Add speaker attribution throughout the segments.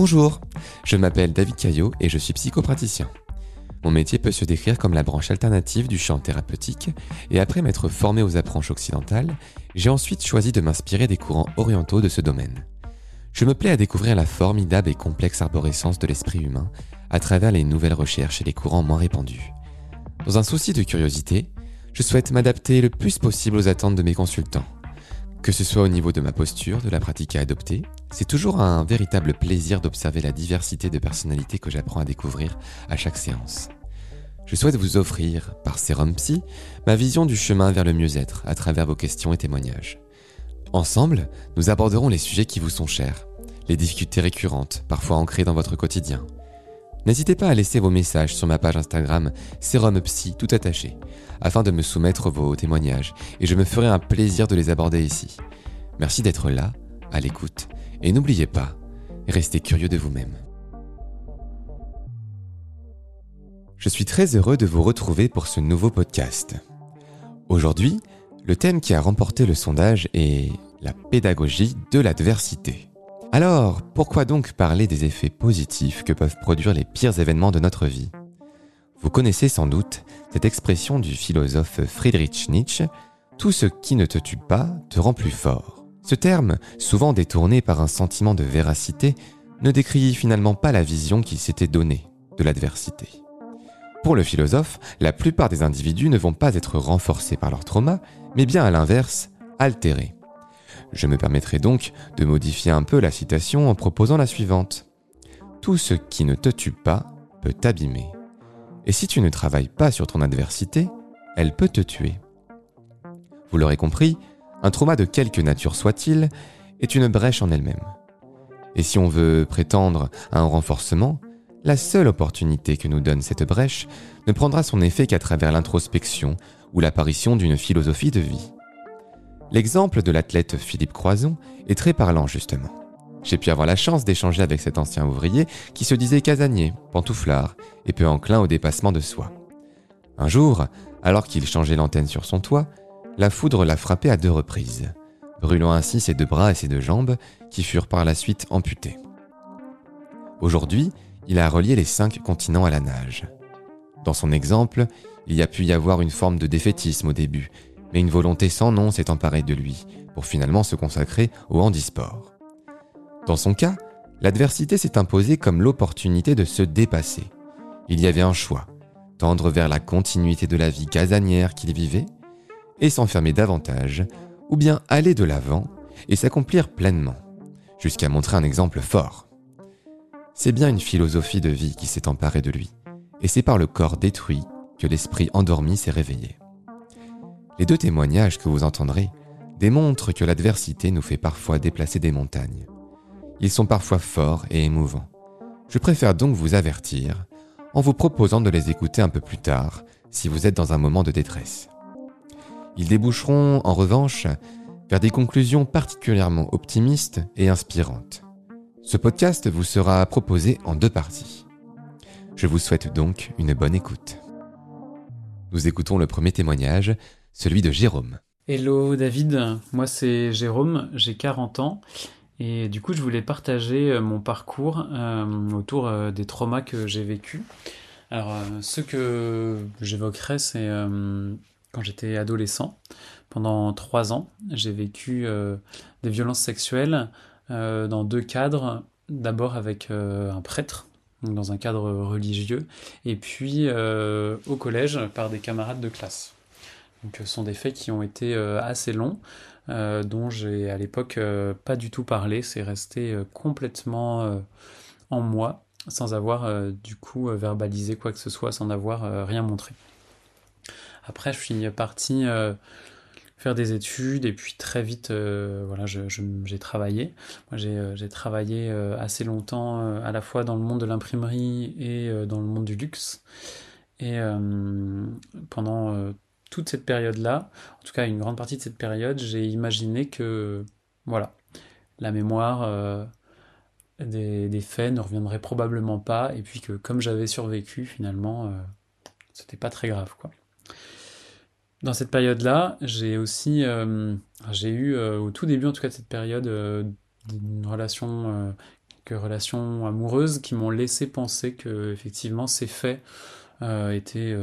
Speaker 1: Bonjour, je m'appelle David Caillot et je suis psychopraticien. Mon métier peut se décrire comme la branche alternative du champ thérapeutique, et après m'être formé aux approches occidentales, j'ai ensuite choisi de m'inspirer des courants orientaux de ce domaine. Je me plais à découvrir la formidable et complexe arborescence de l'esprit humain à travers les nouvelles recherches et les courants moins répandus. Dans un souci de curiosité, je souhaite m'adapter le plus possible aux attentes de mes consultants. Que ce soit au niveau de ma posture, de la pratique à adopter, c'est toujours un véritable plaisir d'observer la diversité de personnalités que j'apprends à découvrir à chaque séance. Je souhaite vous offrir, par Serum Psy, ma vision du chemin vers le mieux-être à travers vos questions et témoignages. Ensemble, nous aborderons les sujets qui vous sont chers, les difficultés récurrentes, parfois ancrées dans votre quotidien. N'hésitez pas à laisser vos messages sur ma page Instagram Serum Psy tout attaché, afin de me soumettre vos témoignages, et je me ferai un plaisir de les aborder ici. Merci d'être là, à l'écoute, et n'oubliez pas, restez curieux de vous-même. Je suis très heureux de vous retrouver pour ce nouveau podcast. Aujourd'hui, le thème qui a remporté le sondage est la pédagogie de l'adversité. Alors, pourquoi donc parler des effets positifs que peuvent produire les pires événements de notre vie? Vous connaissez sans doute cette expression du philosophe Friedrich Nietzsche Tout ce qui ne te tue pas te rend plus fort. Ce terme, souvent détourné par un sentiment de véracité, ne décrit finalement pas la vision qu'il s'était donnée de l'adversité. Pour le philosophe, la plupart des individus ne vont pas être renforcés par leur trauma, mais bien à l'inverse, altérés. Je me permettrai donc de modifier un peu la citation en proposant la suivante. Tout ce qui ne te tue pas peut t'abîmer. Et si tu ne travailles pas sur ton adversité, elle peut te tuer. Vous l'aurez compris, un trauma de quelque nature soit-il est une brèche en elle-même. Et si on veut prétendre à un renforcement, la seule opportunité que nous donne cette brèche ne prendra son effet qu'à travers l'introspection ou l'apparition d'une philosophie de vie. L'exemple de l'athlète Philippe Croison est très parlant justement. J'ai pu avoir la chance d'échanger avec cet ancien ouvrier qui se disait casanier, pantouflard et peu enclin au dépassement de soi. Un jour, alors qu'il changeait l'antenne sur son toit, la foudre l'a frappé à deux reprises, brûlant ainsi ses deux bras et ses deux jambes qui furent par la suite amputés. Aujourd'hui, il a relié les cinq continents à la nage. Dans son exemple, il y a pu y avoir une forme de défaitisme au début, mais une volonté sans nom s'est emparée de lui, pour finalement se consacrer au handisport. Dans son cas, l'adversité s'est imposée comme l'opportunité de se dépasser. Il y avait un choix, tendre vers la continuité de la vie casanière qu'il vivait, et s'enfermer davantage, ou bien aller de l'avant et s'accomplir pleinement, jusqu'à montrer un exemple fort. C'est bien une philosophie de vie qui s'est emparée de lui, et c'est par le corps détruit que l'esprit endormi s'est réveillé. Les deux témoignages que vous entendrez démontrent que l'adversité nous fait parfois déplacer des montagnes. Ils sont parfois forts et émouvants. Je préfère donc vous avertir en vous proposant de les écouter un peu plus tard si vous êtes dans un moment de détresse. Ils déboucheront en revanche vers des conclusions particulièrement optimistes et inspirantes. Ce podcast vous sera proposé en deux parties. Je vous souhaite donc une bonne écoute. Nous écoutons le premier témoignage, celui de Jérôme.
Speaker 2: Hello David, moi c'est Jérôme, j'ai 40 ans et du coup, je voulais partager euh, mon parcours euh, autour euh, des traumas que j'ai vécus. Alors, ce que j'évoquerai, c'est quand j'étais adolescent. Pendant trois ans, j'ai vécu des violences sexuelles dans deux cadres. D'abord avec un prêtre, dans un cadre religieux, et puis au collège par des camarades de classe. Donc, ce sont des faits qui ont été assez longs. Euh, dont j'ai à l'époque euh, pas du tout parlé. C'est resté euh, complètement en moi, sans avoir du coup verbalisé quoi que ce soit, sans avoir rien montré. Après, je suis parti faire des études et puis très vite, voilà, j'ai travaillé. Moi, j'ai travaillé assez longtemps à la fois dans le monde de l'imprimerie et dans le monde du luxe. Et pendant toute cette période-là, en tout cas une grande partie de cette période, j'ai imaginé que, voilà, la mémoire euh, des, faits ne reviendrait probablement pas, et puis que comme j'avais survécu, finalement, euh, c'était pas très grave, quoi. Dans cette période-là, j'ai aussi, euh, j'ai eu au tout début, en tout cas de cette période, une relation quelques relations amoureuses qui m'ont laissé penser que effectivement ces faits étaient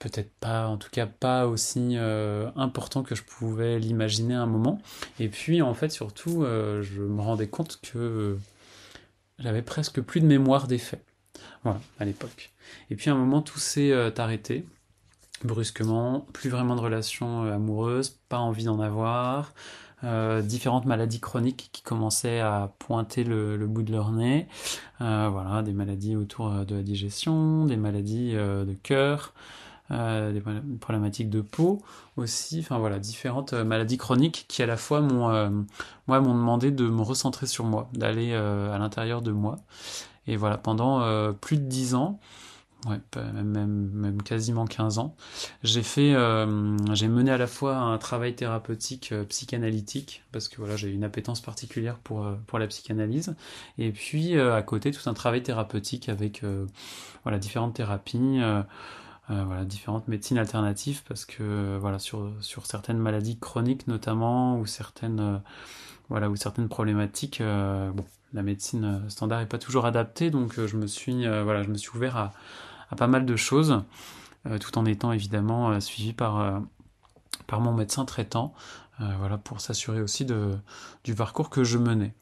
Speaker 2: peut-être pas, en tout cas pas aussi importants que je pouvais l'imaginer à un moment. Et puis en fait surtout, je me rendais compte que j'avais presque plus de mémoire des faits. Voilà, à l'époque. Et puis à un moment, tout s'est arrêté brusquement, plus vraiment de relations euh, amoureuses, pas envie d'en avoir, euh, différentes maladies chroniques qui commençaient à pointer le, bout de leur nez, euh, voilà, des maladies autour de la digestion, des maladies de cœur, des problématiques de peau aussi, enfin voilà, différentes maladies chroniques qui à la fois m'ont, moi, m'ont demandé de me recentrer sur moi, d'aller à l'intérieur de moi. Et voilà, pendant plus de dix ans, ouais, même, même, quasiment 15 ans. J'ai fait, euh, j'ai mené à la fois un travail thérapeutique euh, psychanalytique, parce que voilà, j'ai une appétence particulière pour, euh, pour la psychanalyse, et puis à côté tout un travail thérapeutique avec voilà, différentes thérapies, voilà, différentes médecines alternatives, parce que voilà, sur, sur certaines maladies chroniques notamment, ou certaines, voilà, ou certaines problématiques, la médecine standard n'est pas toujours adaptée, donc je me suis, voilà, je me suis ouvert à à pas mal de choses, euh, tout en étant évidemment euh, suivi par, euh, par mon médecin traitant, voilà, pour s'assurer aussi de, du parcours que je menais.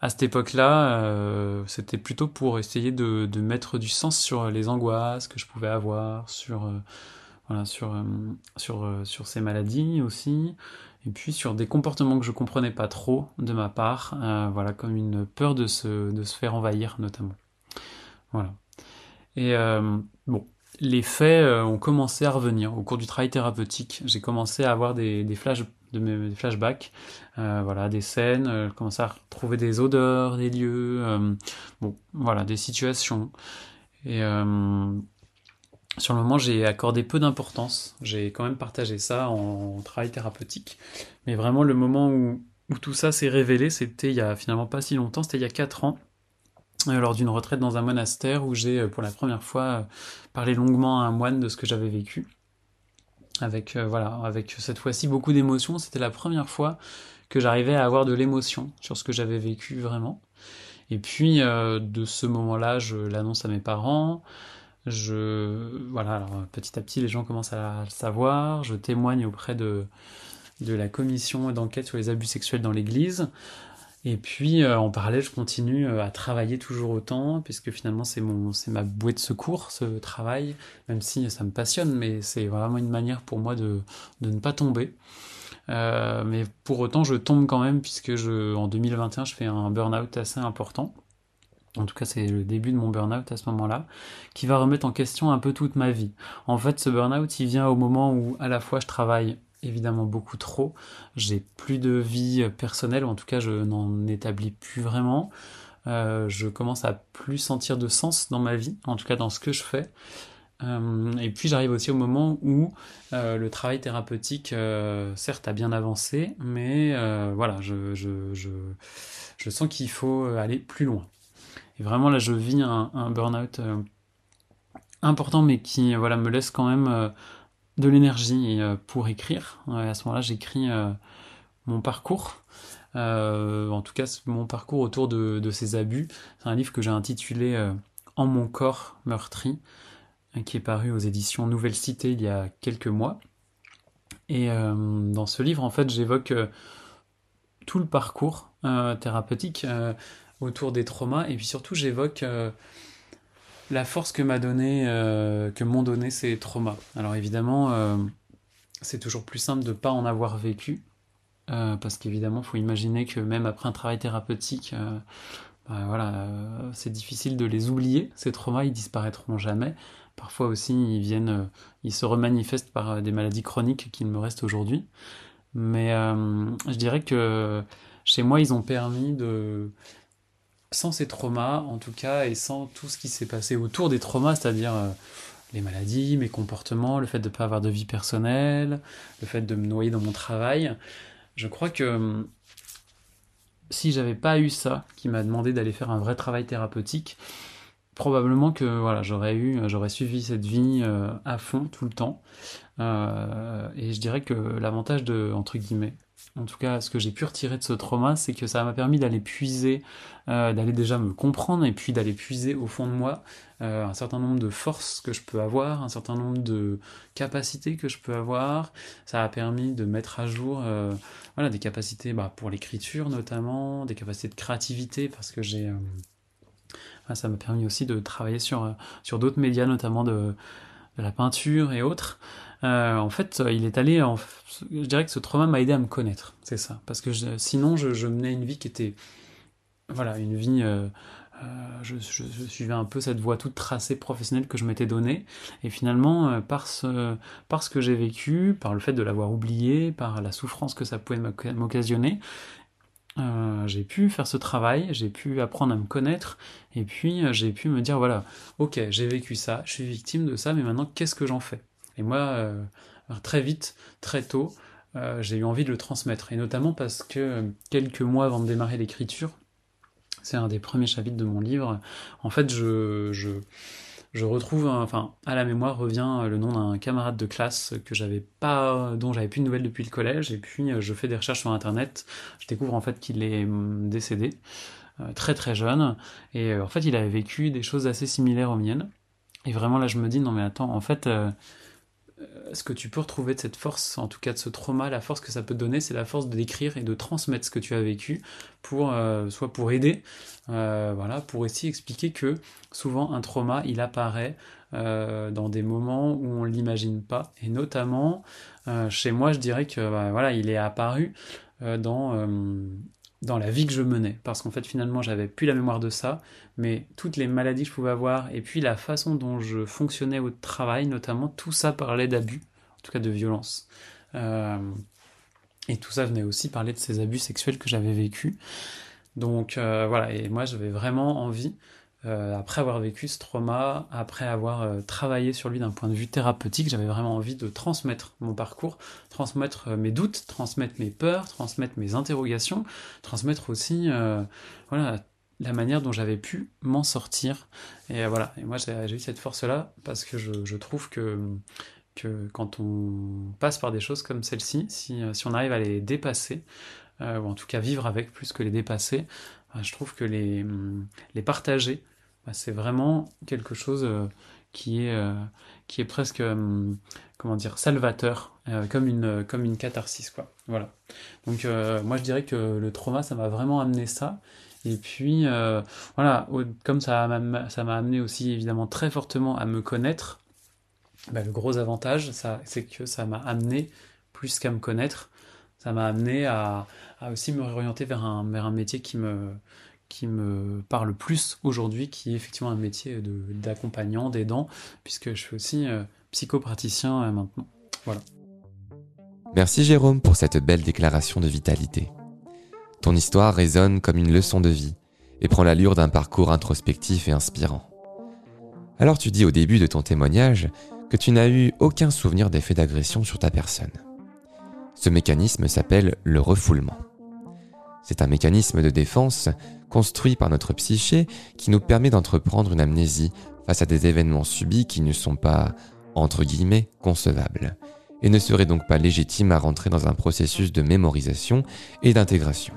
Speaker 2: À cette époque-là, c'était plutôt pour essayer de, mettre du sens sur les angoisses que je pouvais avoir, sur, voilà, sur, sur, sur ces maladies aussi, et puis sur des comportements que je comprenais pas trop de ma part, voilà, comme une peur de se, de se faire envahir notamment. Voilà. Et euh, bon, les faits euh, ont commencé à revenir au cours du travail thérapeutique. J'ai commencé à avoir des, flashbacks, euh, voilà, des scènes, euh, commencé à retrouver des odeurs, des lieux, bon, voilà, des situations. Et sur le moment, j'ai accordé peu d'importance. J'ai quand même partagé ça en, travail thérapeutique. Mais vraiment, le moment où, où tout ça s'est révélé, c'était il y a finalement pas si longtemps, c'était il y a 4 ans. Euh, lors d'une retraite dans un monastère où j'ai euh, pour la première fois euh, parlé longuement à un moine de ce que j'avais vécu. Avec, voilà, avec cette fois-ci beaucoup d'émotions. C'était la première fois que j'arrivais à avoir de l'émotion sur ce que j'avais vécu vraiment. Et puis de ce moment-là, je l'annonce à mes parents. Je voilà, alors petit à petit, les gens commencent à le savoir. Je témoigne auprès de de la commission d'enquête sur les abus sexuels dans l'Église. Et puis euh, en parallèle, je continue euh, à travailler toujours autant, puisque finalement c'est mon, c'est ma bouée de secours, ce travail, même si ça me passionne, mais c'est vraiment une manière pour moi de, de ne pas tomber. Euh, mais pour autant, je tombe quand même, puisque en 2021, je fais un burn-out assez important. En tout cas, c'est le début de mon burn-out à ce moment-là, qui va remettre en question un peu toute ma vie. En fait, ce burn-out, il vient au moment où à la fois je travaille évidemment beaucoup trop. J'ai plus de vie personnelle, ou en tout cas je n'en établis plus vraiment. Euh, je commence à plus sentir de sens dans ma vie, en tout cas dans ce que je fais. Euh, et puis j'arrive aussi au moment où euh, le travail thérapeutique, certes, a bien avancé, mais voilà, je, je, je, je sens qu'il faut aller plus loin. Et vraiment là, je vis un, un burn-out important, mais qui voilà me laisse quand même de l'énergie euh, pour écrire. à ce moment-là, j'écris euh, mon parcours. Euh, en tout cas, mon parcours autour de, ces abus. C'est un livre que j'ai intitulé En mon corps meurtri, qui est paru aux éditions Nouvelle Cité il y a quelques mois. Et dans ce livre, en fait, j'évoque tout le parcours thérapeutique autour des traumas, et puis surtout, j'évoque la force que m'a donné, euh, que m'ont donné ces traumas. Alors évidemment, euh, c'est toujours plus simple de ne pas en avoir vécu, euh, parce qu'évidemment, il faut imaginer que même après un travail thérapeutique, bah, voilà, c'est difficile de les oublier. Ces traumas, ils disparaîtront jamais. Parfois aussi, ils viennent, ils se remanifestent par des maladies chroniques qui me restent aujourd'hui. Mais je dirais que chez moi, ils ont permis de sans ces traumas, en tout cas, et sans tout ce qui s'est passé autour des traumas, c'est-à-dire euh, les maladies, mes comportements, le fait de ne pas avoir de vie personnelle, le fait de me noyer dans mon travail, je crois que hum, si j'avais pas eu ça, qui m'a demandé d'aller faire un vrai travail thérapeutique, probablement que voilà, j'aurais eu, j'aurais suivi cette vie euh, à fond tout le temps. Euh, et je dirais que l'avantage de entre guillemets en tout cas ce que j'ai pu retirer de ce trauma, c'est que ça m'a permis d'aller puiser, euh, d'aller déjà me comprendre et puis d'aller puiser au fond de moi euh, un certain nombre de forces que je peux avoir, un certain nombre de capacités que je peux avoir. Ça a permis de mettre à jour euh, voilà, des capacités bah, pour l'écriture notamment, des capacités de créativité parce que j'ai... ça m'a permis aussi de travailler sur, sur d'autres médias, notamment de, de la peinture et autres. Euh, en fait, il est allé. En, je dirais que ce trauma m'a aidé à me connaître, c'est ça. Parce que sinon, je, menais une vie qui était, voilà, une vie. Euh, euh, je, suivais un peu cette voie toute tracée professionnelle que je m'étais donnée. Et finalement, par, ce, par ce que j'ai vécu, par le fait de l'avoir oublié, par la souffrance que ça pouvait m'occasionner, j'ai pu faire ce travail, j'ai pu apprendre à me connaître, et puis j'ai pu me dire, voilà, ok, j'ai vécu ça, je suis victime de ça, mais maintenant, qu'est-ce que j'en fais? Et moi, euh, très vite, très tôt, euh, j'ai eu envie de le transmettre. Et notamment parce que quelques mois avant de démarrer l'écriture, c'est un des premiers chapitres de mon livre, en fait, je, je, retrouve, enfin, à la mémoire revient le nom d'un camarade de classe que j'avais pas, dont j'avais plus de nouvelles depuis le collège, et puis je fais des recherches sur internet, je découvre en fait qu'il est hum, décédé, euh, très très jeune, et en fait il avait vécu des choses assez similaires aux miennes, et vraiment là je me dis, non mais attends, en fait, euh, ce que tu peux retrouver de cette force, en tout cas de ce trauma, la force que ça peut donner, c'est la force de d'écrire et de transmettre ce que tu as vécu, pour euh, soit pour aider, euh, pour aussi expliquer que souvent un trauma, il apparaît dans des moments où on l'imagine pas, et notamment chez moi, je dirais que bah, voilà, il est apparu dans dans la vie que je menais. Parce qu'en fait, finalement, j'avais plus la mémoire de ça, mais toutes les maladies que je pouvais avoir, et puis la façon dont je fonctionnais au travail, notamment, tout ça parlait d'abus, en tout cas de violence. Euh, et tout ça venait aussi parler de ces abus sexuels que j'avais vécus. Donc euh, voilà, et moi j'avais vraiment envie euh, après avoir vécu ce trauma, après avoir euh, travaillé sur lui d'un point de vue thérapeutique, j'avais vraiment envie de transmettre mon parcours, transmettre euh, mes doutes, transmettre mes peurs, transmettre mes interrogations, transmettre aussi voilà, la manière dont j'avais pu m'en sortir. Et voilà, et moi j'ai eu cette force-là parce que je, trouve que, que quand on passe par des choses comme celle-ci, si, si on arrive à les dépasser, ou en tout cas vivre avec plus que les dépasser, je trouve que les, les partager, bah, c'est vraiment quelque chose euh, qui est, euh, qui est presque, euh, comment dire, salvateur, comme, une, catharsis, quoi. Voilà. Donc, moi, je dirais que le trauma, ça m'a vraiment amené ça. Et puis, voilà, comme ça m'a amené aussi, évidemment, très fortement à me connaître, bah, le gros avantage, c'est que ça m'a amené plus qu'à me connaître, ça m'a amené à, à, aussi me réorienter vers un, vers un métier qui me, qui me parle plus aujourd'hui, qui est effectivement un métier d'accompagnant, d'aidant, puisque je suis aussi euh, psychopraticien euh, maintenant. Voilà.
Speaker 1: Merci Jérôme pour cette belle déclaration de vitalité. Ton histoire résonne comme une leçon de vie et prend l'allure d'un parcours introspectif et inspirant. Alors tu dis au début de ton témoignage que tu n'as eu aucun souvenir d'effet d'agression sur ta personne. Ce mécanisme s'appelle le refoulement. C'est un mécanisme de défense construit par notre psyché qui nous permet d'entreprendre une amnésie face à des événements subis qui ne sont pas, entre guillemets, concevables, et ne seraient donc pas légitimes à rentrer dans un processus de mémorisation et d'intégration.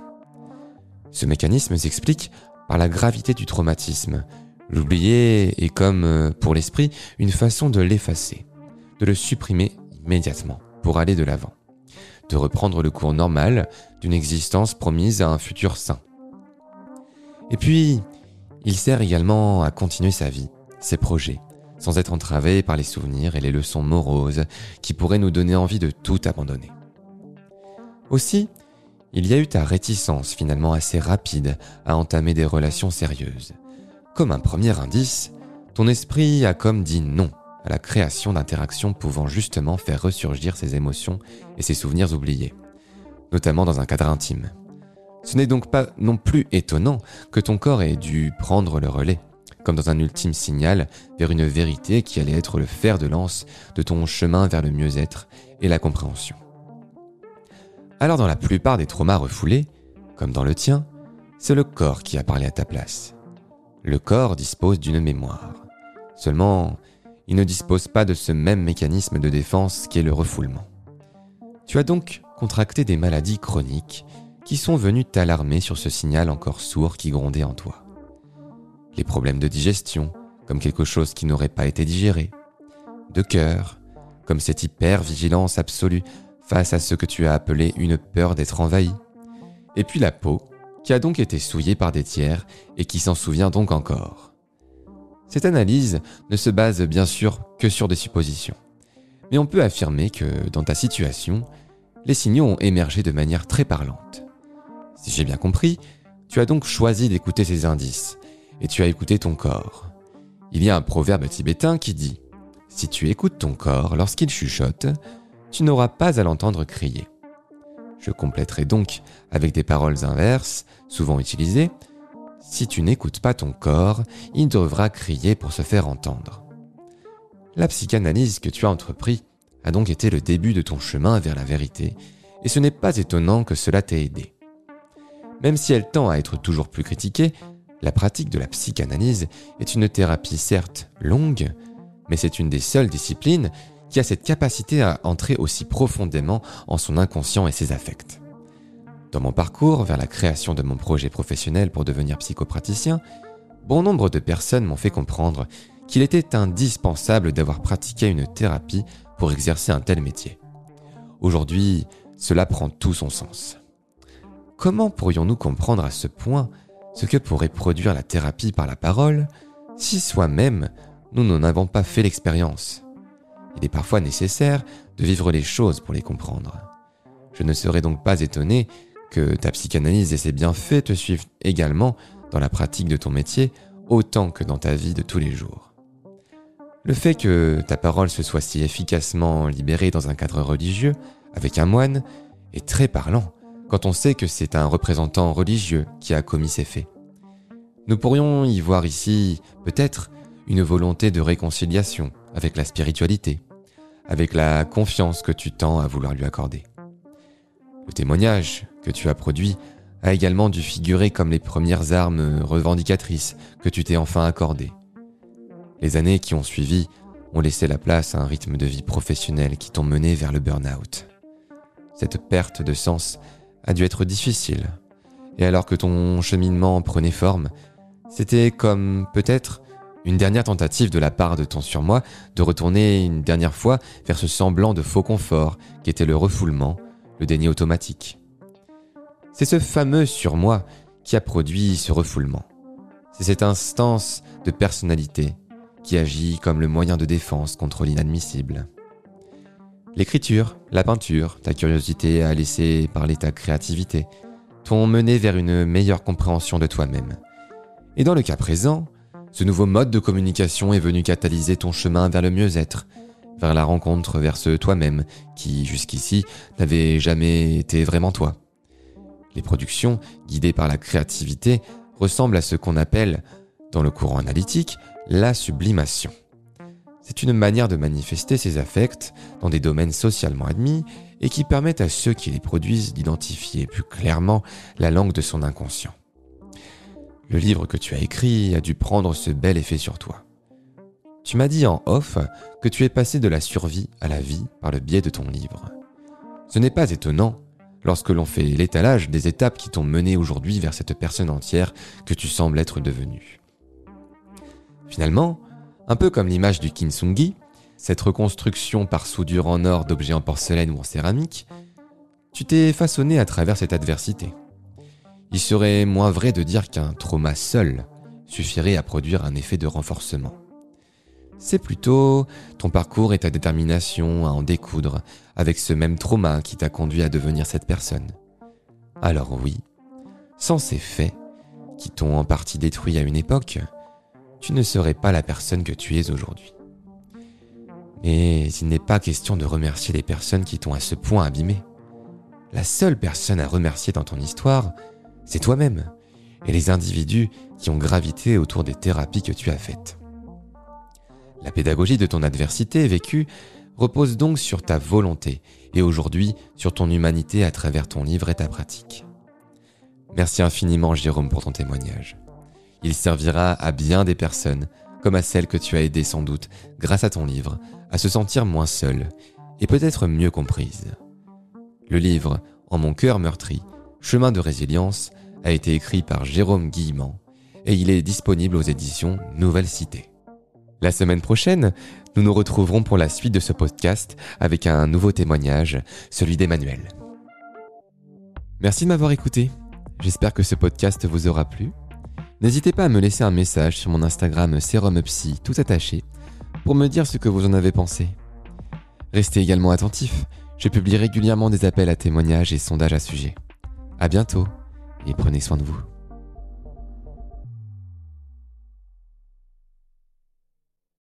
Speaker 1: Ce mécanisme s'explique par la gravité du traumatisme. L'oublier est comme, euh, pour l'esprit, une façon de l'effacer, de le supprimer immédiatement pour aller de l'avant, de reprendre le cours normal d'une existence promise à un futur sain. Et puis, il sert également à continuer sa vie, ses projets, sans être entravé par les souvenirs et les leçons moroses qui pourraient nous donner envie de tout abandonner. Aussi, il y a eu ta réticence finalement assez rapide à entamer des relations sérieuses. Comme un premier indice, ton esprit a comme dit non à la création d'interactions pouvant justement faire ressurgir ses émotions et ses souvenirs oubliés, notamment dans un cadre intime. Ce n'est donc pas non plus étonnant que ton corps ait dû prendre le relais, comme dans un ultime signal vers une vérité qui allait être le fer de lance de ton chemin vers le mieux-être et la compréhension. Alors dans la plupart des traumas refoulés, comme dans le tien, c'est le corps qui a parlé à ta place. Le corps dispose d'une mémoire. Seulement, il ne dispose pas de ce même mécanisme de défense qu'est le refoulement. Tu as donc contracté des maladies chroniques qui sont venues t'alarmer sur ce signal encore sourd qui grondait en toi. Les problèmes de digestion, comme quelque chose qui n'aurait pas été digéré. De cœur, comme cette hyper-vigilance absolue face à ce que tu as appelé une peur d'être envahi. Et puis la peau, qui a donc été souillée par des tiers et qui s'en souvient donc encore. Cette analyse ne se base bien sûr que sur des suppositions. Mais on peut affirmer que dans ta situation, les signaux ont émergé de manière très parlante. Si j'ai bien compris, tu as donc choisi d'écouter ces indices, et tu as écouté ton corps. Il y a un proverbe tibétain qui dit ⁇ Si tu écoutes ton corps lorsqu'il chuchote, tu n'auras pas à l'entendre crier. Je compléterai donc avec des paroles inverses, souvent utilisées. Si tu n'écoutes pas ton corps, il devra crier pour se faire entendre. La psychanalyse que tu as entrepris a donc été le début de ton chemin vers la vérité, et ce n'est pas étonnant que cela t'ait aidé. Même si elle tend à être toujours plus critiquée, la pratique de la psychanalyse est une thérapie certes longue, mais c'est une des seules disciplines qui a cette capacité à entrer aussi profondément en son inconscient et ses affects. Dans mon parcours vers la création de mon projet professionnel pour devenir psychopraticien, bon nombre de personnes m'ont fait comprendre qu'il était indispensable d'avoir pratiqué une thérapie pour exercer un tel métier. Aujourd'hui, cela prend tout son sens. Comment pourrions-nous comprendre à ce point ce que pourrait produire la thérapie par la parole si soi-même nous n'en avons pas fait l'expérience? Il est parfois nécessaire de vivre les choses pour les comprendre. Je ne serais donc pas étonné ta psychanalyse et ses bienfaits te suivent également dans la pratique de ton métier autant que dans ta vie de tous les jours. Le fait que ta parole se soit si efficacement libérée dans un cadre religieux, avec un moine, est très parlant quand on sait que c'est un représentant religieux qui a commis ces faits. Nous pourrions y voir ici, peut-être, une volonté de réconciliation avec la spiritualité, avec la confiance que tu tends à vouloir lui accorder. Le témoignage que tu as produit a également dû figurer comme les premières armes revendicatrices que tu t'es enfin accordées. Les années qui ont suivi ont laissé la place à un rythme de vie professionnel qui t'ont mené vers le burn-out. Cette perte de sens a dû être difficile, et alors que ton cheminement prenait forme, c'était comme peut-être une dernière tentative de la part de ton surmoi de retourner une dernière fois vers ce semblant de faux confort qui était le refoulement, le déni automatique. C'est ce fameux surmoi qui a produit ce refoulement. C'est cette instance de personnalité qui agit comme le moyen de défense contre l'inadmissible. L'écriture, la peinture, ta curiosité à laisser parler ta créativité t'ont mené vers une meilleure compréhension de toi-même. Et dans le cas présent, ce nouveau mode de communication est venu catalyser ton chemin vers le mieux-être, vers la rencontre vers ce toi-même qui, jusqu'ici, n'avait jamais été vraiment toi. Les productions, guidées par la créativité, ressemblent à ce qu'on appelle, dans le courant analytique, la sublimation. C'est une manière de manifester ses affects dans des domaines socialement admis et qui permettent à ceux qui les produisent d'identifier plus clairement la langue de son inconscient. Le livre que tu as écrit a dû prendre ce bel effet sur toi. Tu m'as dit en off que tu es passé de la survie à la vie par le biais de ton livre. Ce n'est pas étonnant lorsque l'on fait l'étalage des étapes qui t'ont mené aujourd'hui vers cette personne entière que tu sembles être devenue. Finalement, un peu comme l'image du kintsugi, cette reconstruction par soudure en or d'objets en porcelaine ou en céramique, tu t'es façonné à travers cette adversité il serait moins vrai de dire qu'un trauma seul suffirait à produire un effet de renforcement. C'est plutôt ton parcours et ta détermination à en découdre avec ce même trauma qui t'a conduit à devenir cette personne. Alors oui, sans ces faits, qui t'ont en partie détruit à une époque, tu ne serais pas la personne que tu es aujourd'hui. Mais il n'est pas question de remercier les personnes qui t'ont à ce point abîmé. La seule personne à remercier dans ton histoire, c'est toi-même et les individus qui ont gravité autour des thérapies que tu as faites. La pédagogie de ton adversité vécue repose donc sur ta volonté et aujourd'hui sur ton humanité à travers ton livre et ta pratique. Merci infiniment Jérôme pour ton témoignage. Il servira à bien des personnes, comme à celles que tu as aidées sans doute grâce à ton livre, à se sentir moins seules et peut-être mieux comprises. Le livre En mon cœur meurtri, chemin de résilience a été écrit par Jérôme Guillemant et il est disponible aux éditions Nouvelle Cité. La semaine prochaine, nous nous retrouverons pour la suite de ce podcast avec un nouveau témoignage, celui d'Emmanuel. Merci de m'avoir écouté. J'espère que ce podcast vous aura plu. N'hésitez pas à me laisser un message sur mon Instagram SerumPsy tout attaché pour me dire ce que vous en avez pensé. Restez également attentifs, je publie régulièrement des appels à témoignages et sondages à sujet. À bientôt et prenez soin de vous.